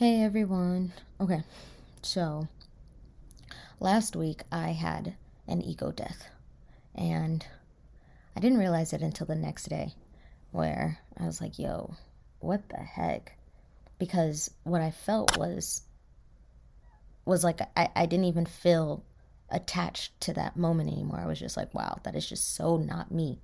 Hey everyone. Okay, so last week I had an ego death, and I didn't realize it until the next day, where I was like, yo, what the heck? Because what I felt was was like I, I didn't even feel attached to that moment anymore. I was just like, wow, that is just so not me.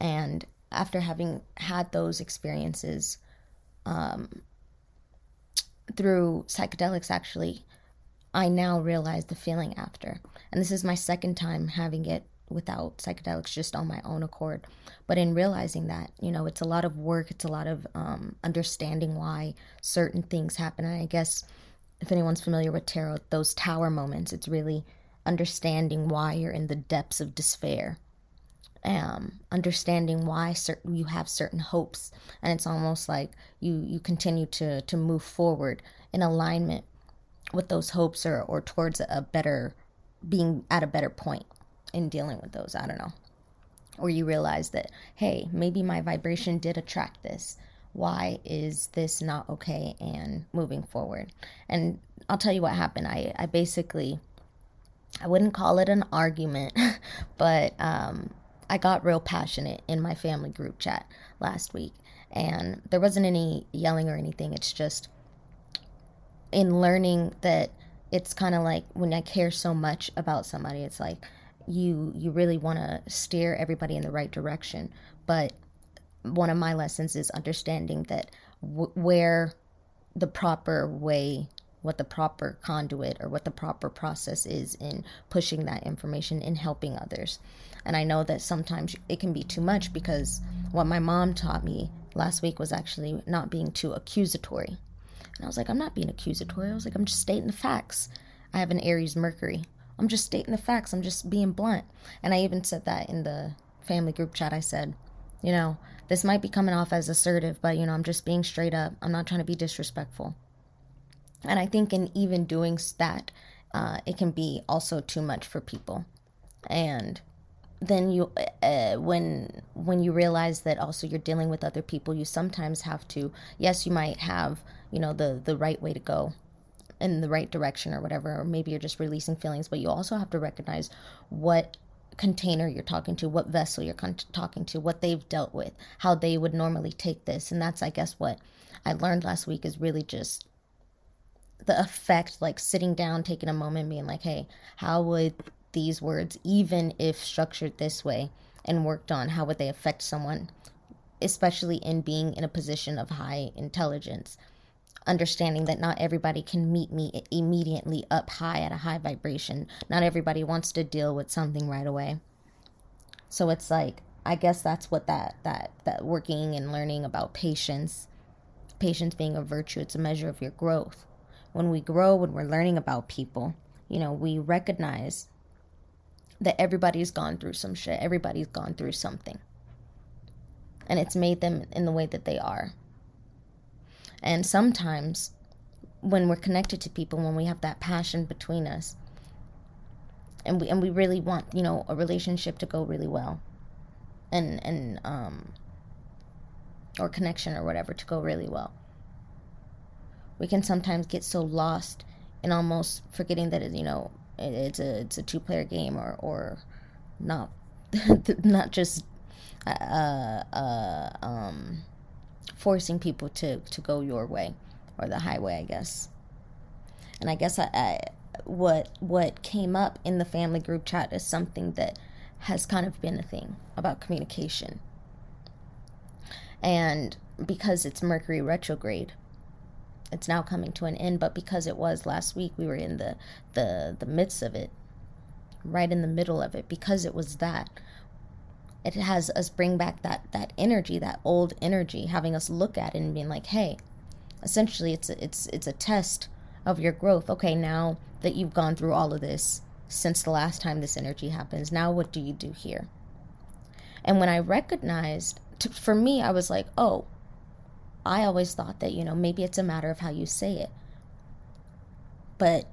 And after having had those experiences, um, through psychedelics actually i now realize the feeling after. And this is my second time having it without psychedelics just on my own accord. But in realizing that you know it's a lot of work it's a lot of um, understanding why certain things happen. And i guess if anyone's familiar with tarot those tower moments it's really understanding why you're in the depths of despair um, understanding why certain you have certain hopes, and it's almost like you you continue to to move forward in alignment with those hopes or or towards a better being at a better point in dealing with those. I don't know, or you realize that hey, maybe my vibration did attract this. Why is this not okay? And moving forward, and I'll tell you what happened. I I basically I wouldn't call it an argument, but um, I got real passionate in my family group chat last week, and there wasn't any yelling or anything. It's just in learning that it's kind of like when I care so much about somebody, it's like you you really want to steer everybody in the right direction. But one of my lessons is understanding that w- where the proper way what the proper conduit or what the proper process is in pushing that information in helping others. And I know that sometimes it can be too much because what my mom taught me last week was actually not being too accusatory. And I was like, I'm not being accusatory. I was like, I'm just stating the facts. I have an Aries Mercury. I'm just stating the facts. I'm just being blunt. And I even said that in the family group chat. I said, you know, this might be coming off as assertive, but, you know, I'm just being straight up. I'm not trying to be disrespectful. And I think in even doing that, uh, it can be also too much for people. And then you, uh, when when you realize that also you're dealing with other people, you sometimes have to. Yes, you might have you know the the right way to go, in the right direction or whatever, or maybe you're just releasing feelings, but you also have to recognize what container you're talking to, what vessel you're con- talking to, what they've dealt with, how they would normally take this. And that's, I guess, what I learned last week is really just the effect, like sitting down, taking a moment, being like, hey, how would these words, even if structured this way and worked on, how would they affect someone, especially in being in a position of high intelligence? Understanding that not everybody can meet me immediately up high at a high vibration. Not everybody wants to deal with something right away. So it's like, I guess that's what that, that, that working and learning about patience, patience being a virtue, it's a measure of your growth when we grow, when we're learning about people, you know, we recognize that everybody's gone through some shit. Everybody's gone through something. And it's made them in the way that they are. And sometimes when we're connected to people, when we have that passion between us, and we and we really want, you know, a relationship to go really well. And and um or connection or whatever to go really well we can sometimes get so lost in almost forgetting that you know it's a it's a two player game or or not not just uh, uh, um, forcing people to to go your way or the highway, I guess. And I guess I, I what what came up in the family group chat is something that has kind of been a thing about communication. And because it's Mercury retrograde, it's now coming to an end but because it was last week we were in the the the midst of it right in the middle of it because it was that. It has us bring back that that energy that old energy having us look at it and being like hey essentially it's a, it's it's a test of your growth. Okay now that you've gone through all of this since the last time this energy happens now what do you do here? And when i recognized to, for me i was like oh I always thought that, you know, maybe it's a matter of how you say it. But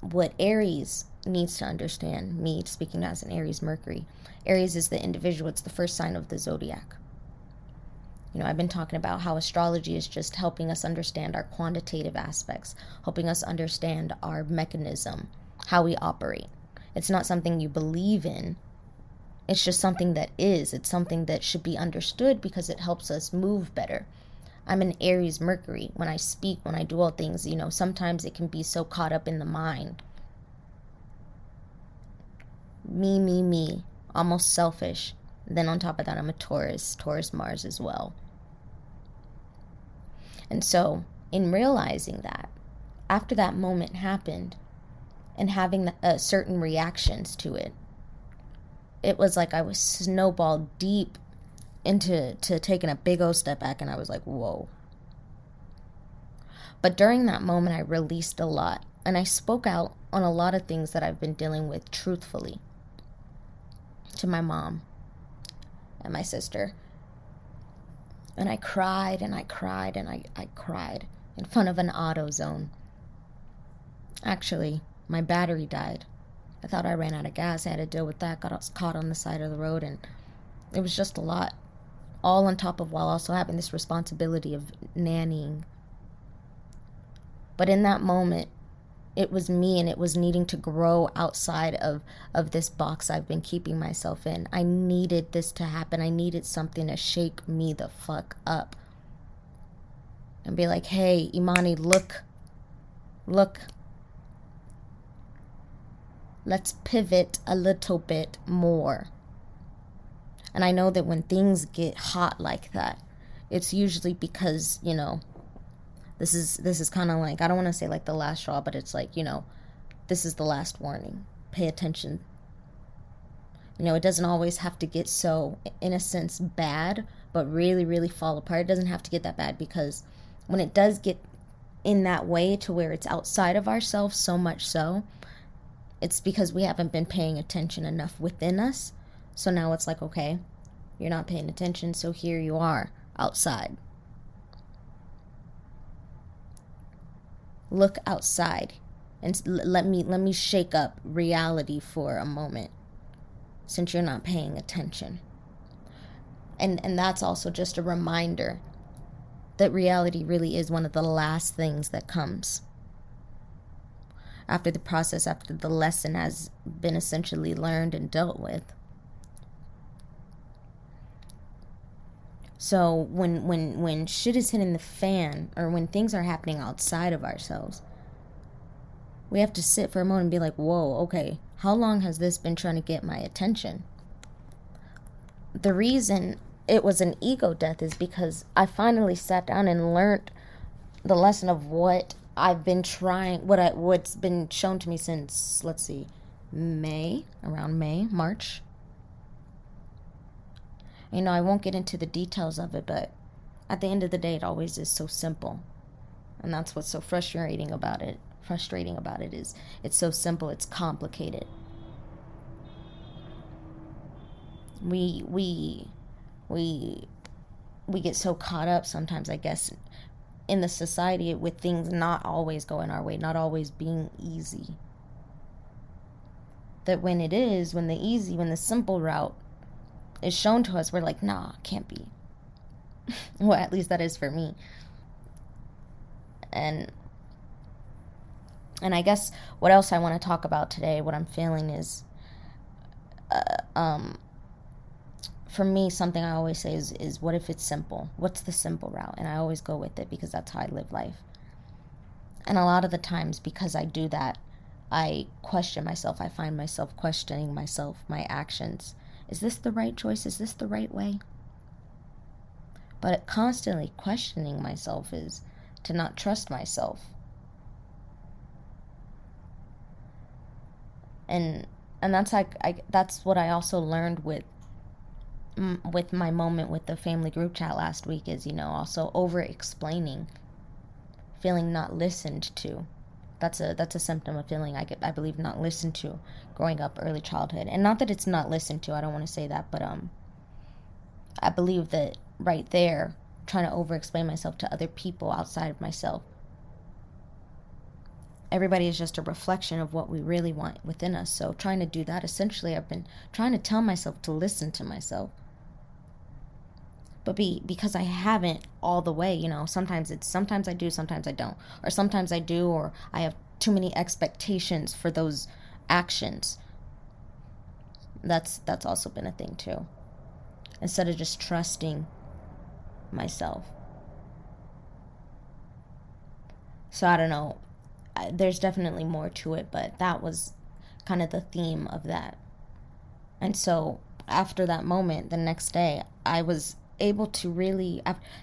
what Aries needs to understand, me speaking as an Aries Mercury, Aries is the individual, it's the first sign of the zodiac. You know, I've been talking about how astrology is just helping us understand our quantitative aspects, helping us understand our mechanism, how we operate. It's not something you believe in. It's just something that is. It's something that should be understood because it helps us move better. I'm an Aries Mercury. When I speak, when I do all things, you know, sometimes it can be so caught up in the mind. Me, me, me. Almost selfish. Then on top of that, I'm a Taurus, Taurus Mars as well. And so, in realizing that, after that moment happened and having uh, certain reactions to it, it was like I was snowballed deep into to taking a big old step back and I was like, whoa. But during that moment, I released a lot and I spoke out on a lot of things that I've been dealing with truthfully to my mom and my sister. And I cried and I cried and I, I cried in front of an AutoZone. Actually, my battery died. I thought I ran out of gas. I had to deal with that. Got caught on the side of the road, and it was just a lot. All on top of while also having this responsibility of nannying. But in that moment, it was me and it was needing to grow outside of of this box I've been keeping myself in. I needed this to happen. I needed something to shake me the fuck up. And be like, "Hey, Imani, look. Look. Let's pivot a little bit more." And I know that when things get hot like that, it's usually because, you know, this is this is kind of like I don't want to say like the last straw, but it's like, you know, this is the last warning. Pay attention. You know, it doesn't always have to get so in a sense bad, but really really fall apart. It doesn't have to get that bad because when it does get in that way to where it's outside of ourselves so much so, it's because we haven't been paying attention enough within us. So now it's like, okay, you're not paying attention, so here you are outside. look outside and let me let me shake up reality for a moment since you're not paying attention and and that's also just a reminder that reality really is one of the last things that comes after the process after the lesson has been essentially learned and dealt with So when when when shit is hitting the fan or when things are happening outside of ourselves, we have to sit for a moment and be like, "Whoa, okay. How long has this been trying to get my attention?" The reason it was an ego death is because I finally sat down and learned the lesson of what I've been trying, what I what's been shown to me since let's see, May, around May, March you know, I won't get into the details of it, but at the end of the day, it always is so simple. And that's what's so frustrating about it. Frustrating about it is it's so simple, it's complicated. We we we we get so caught up sometimes, I guess, in the society with things not always going our way, not always being easy. That when it is, when the easy, when the simple route is shown to us, we're like, nah, can't be. well, at least that is for me. And and I guess what else I want to talk about today, what I'm feeling is, uh, um, for me, something I always say is, is what if it's simple? What's the simple route? And I always go with it because that's how I live life. And a lot of the times, because I do that, I question myself. I find myself questioning myself, my actions, is this the right choice? Is this the right way? But constantly questioning myself is to not trust myself. And and that's like I that's what I also learned with with my moment with the family group chat last week is you know also over explaining feeling not listened to that's a that's a symptom of feeling I get I believe not listened to growing up early childhood. And not that it's not listened to, I don't want to say that, but um I believe that right there trying to over explain myself to other people outside of myself. Everybody is just a reflection of what we really want within us. So trying to do that essentially I've been trying to tell myself to listen to myself. But be because I haven't all the way, you know, sometimes it's sometimes I do, sometimes I don't. Or sometimes I do or I have too many expectations for those actions. That's that's also been a thing too. Instead of just trusting myself. So I don't know. There's definitely more to it, but that was kind of the theme of that. And so after that moment, the next day, I was able to really,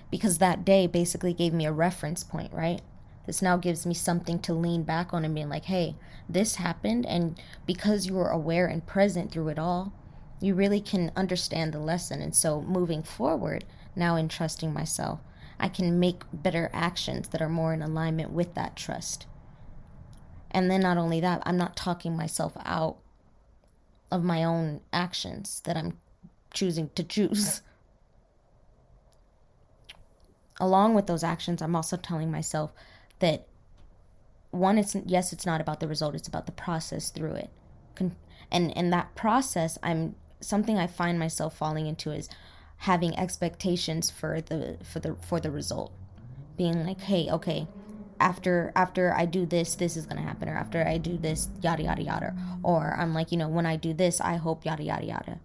because that day basically gave me a reference point, right? This now gives me something to lean back on and being like, hey, this happened. And because you were aware and present through it all, you really can understand the lesson. And so moving forward, now in trusting myself, I can make better actions that are more in alignment with that trust. And then not only that, I'm not talking myself out of my own actions that I'm choosing to choose. Along with those actions, I'm also telling myself that one, it's yes, it's not about the result; it's about the process through it. And and that process, I'm something I find myself falling into is having expectations for the for the for the result, being like, hey, okay, after after I do this, this is gonna happen, or after I do this, yada yada yada, or I'm like, you know, when I do this, I hope yada yada yada.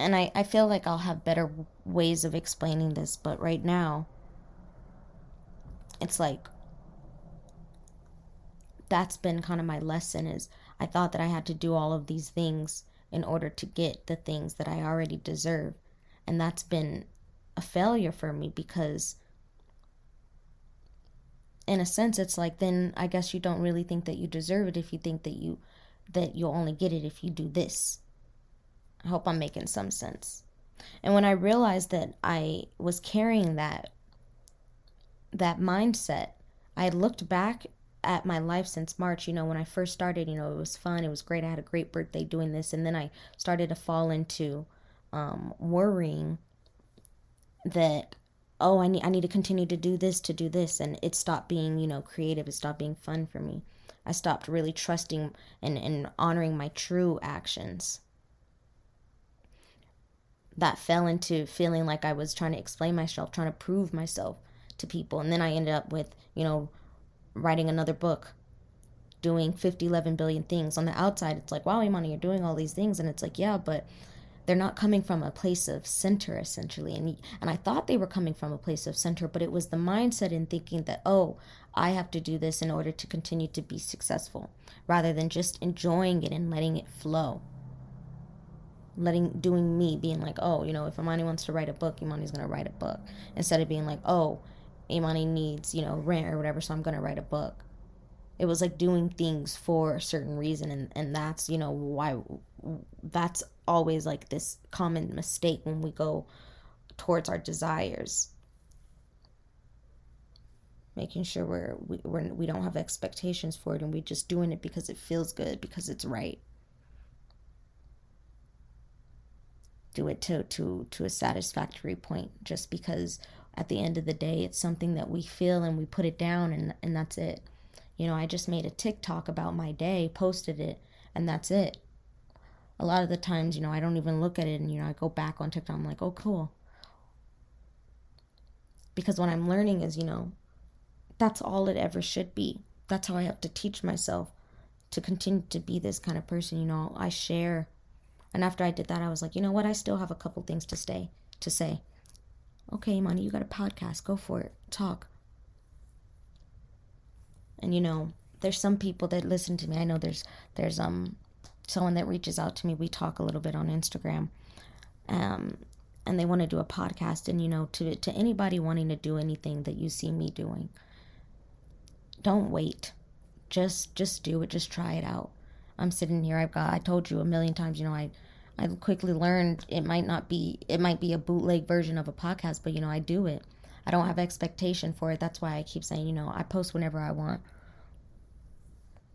And I, I feel like I'll have better ways of explaining this, but right now, it's like that's been kind of my lesson is I thought that I had to do all of these things in order to get the things that I already deserve. And that's been a failure for me because in a sense it's like then I guess you don't really think that you deserve it if you think that you that you'll only get it if you do this. I hope I'm making some sense. And when I realized that I was carrying that that mindset, I looked back at my life since March. You know, when I first started, you know, it was fun. It was great. I had a great birthday doing this. And then I started to fall into um, worrying that oh I need I need to continue to do this to do this and it stopped being you know creative it stopped being fun for me I stopped really trusting and, and honoring my true actions that fell into feeling like I was trying to explain myself trying to prove myself to people. And then I ended up with you know writing another book doing 50 11 billion things. On the outside it's like wow Imani you're doing all these things. And it's like yeah but they're not coming from a place of center essentially. And and I thought they were coming from a place of center but it was the mindset in thinking that oh I have to do this in order to continue to be successful rather than just enjoying it and letting it flow letting doing me being like oh you know if Imani wants to write a book Imani's to write a book. Instead of being like oh Imani needs you know rent or whatever so I'm to write a book. It was like doing things for a certain reason and and that's you know why that's always like this common mistake when we go towards our desires. Making sure we're we, we're, we don't have expectations for it and we're just doing it because it feels good because it's right do it to to to a satisfactory point just because at the end of the day it's something that we feel and we put it down and and that's it you know i just made a tiktok about my day posted it and that's it a lot of the times, you know, I don't even look at it and, you know, I go back on TikTok. I'm like, oh, cool. Because what I'm learning is, you know, that's all it ever should be. That's how I have to teach myself to continue to be this kind of person. You know, I share. And after I did that, I was like, you know what? I still have a couple things to stay to say. Okay, Imani, you got a podcast. Go for it. Talk. And you know, there's some people that listen to me. I know there's there's um someone that reaches out to me. We talk a little bit on Instagram. Um, and they want to do a podcast and you know to to anybody wanting to do anything that you see me doing don't wait just just do it just try it out i'm sitting here i've got i told you a million times you know i i quickly learned it might not be it might be a bootleg version of a podcast but you know i do it i don't have expectation for it that's why i keep saying you know i post whenever i want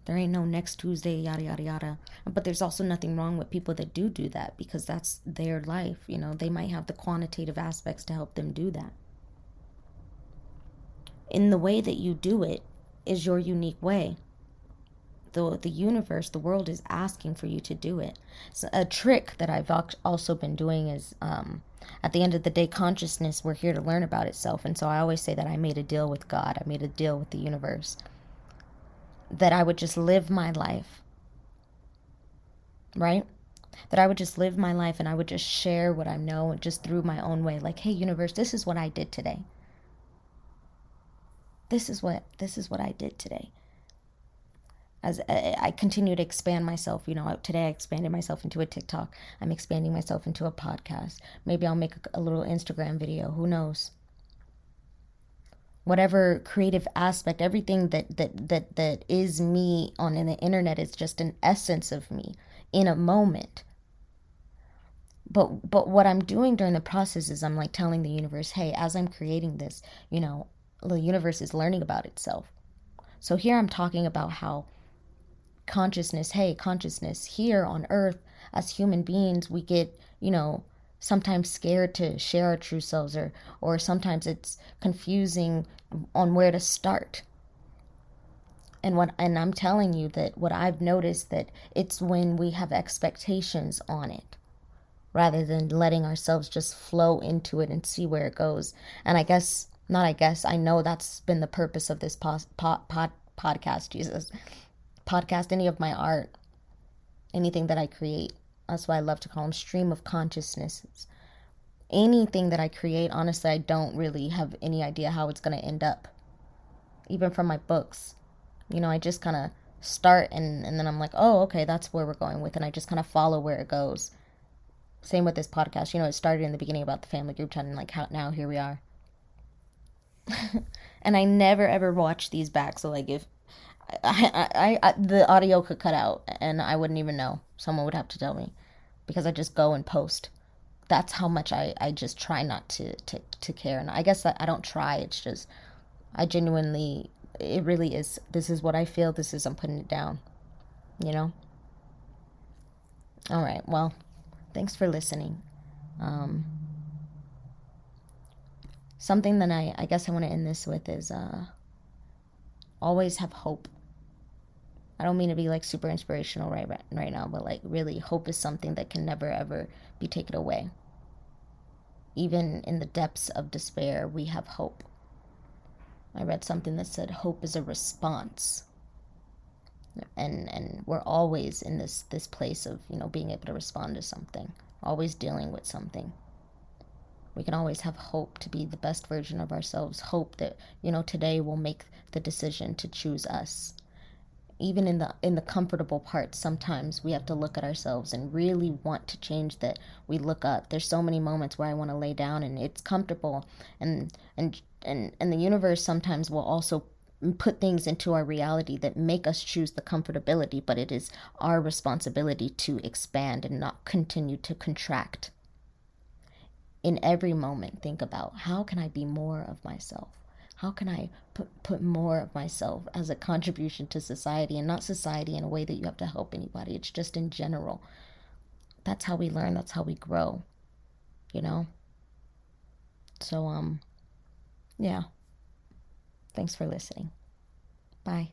there ain't no next Tuesday, yada, yada, yada. But there's also nothing wrong with people that do do that because that's their life. You know, they might have the quantitative aspects to help them do that. In the way that you do it is your unique way. The the universe, the world is asking for you to do it. So a trick that I've also been doing is um, at the end of the day, consciousness, we're here to learn about itself. And so I always say that I made a deal with God, I made a deal with the universe, that I would just live my life, right? That I would just live my life and I would just share what I know just through my own way. Like, hey, universe, this is what I did today. This is what this is what I did today as uh, I continue to expand myself. You know, today I expanded myself into a TikTok. I'm expanding myself into a podcast. Maybe I'll make a, a little Instagram video. Who knows? Whatever creative aspect, everything that that that that is me on in the internet is just an essence of me in a moment. But but what I'm doing during the process is I'm like telling the universe, hey, as I'm creating this, you know, the universe is learning about itself. So here I'm talking about how consciousness, hey, consciousness, here on earth, as human beings, we get, you know, sometimes scared to share our true selves or or sometimes it's confusing on where to start. And what and I'm telling you that what I've noticed that it's when we have expectations on it rather than letting ourselves just flow into it and see where it goes. And I guess not I guess I know that's been the purpose of this pod, pod, pod podcast, Jesus podcast, any of my art, anything that I create. That's why I love to call them stream of consciousnesses. Anything that I create, honestly, I don't really have any idea how it's going to end up. Even from my books. You know, I just kind of start and, and then I'm like, oh, okay, that's where we're going with. And I just kind of follow where it goes. Same with this podcast. You know, it started in the beginning about the family group chat and like how now here we are. and I never ever watch these back. So like if I, I, I, the audio could cut out and I wouldn't even know. Someone would have to tell me because I just go and post. That's how much I, I just try not to, to, to care. And I guess that I don't try. It's just, I genuinely, it really is. This is what I feel. This is, I'm putting it down, you know? All right. Well, thanks for listening. Um, something that I, I guess I want to end this with is, uh, always have hope I don't mean to be like super inspirational right right now, but like really hope is something that can never ever be taken away. Even in the depths of despair, we have hope. I read something that said hope is a response. And and we're always in this this place of, you know, being able to respond to something, always dealing with something. We can always have hope to be the best version of ourselves, hope that, you know, today we'll make the decision to choose us even in the in the comfortable parts sometimes we have to look at ourselves and really want to change that we look up. There's so many moments where i want to lay down and it's comfortable. And and and and the universe sometimes will also put things into our reality that make us choose the comfortability but it is our responsibility to expand and not continue to contract. In every moment think about how can i be more of myself how can I put, put more of myself as a contribution to society and not society in a way that you have to help anybody. It's just in general. That's how we learn, that's how we grow, you know? So, um, yeah. Thanks for listening. Bye.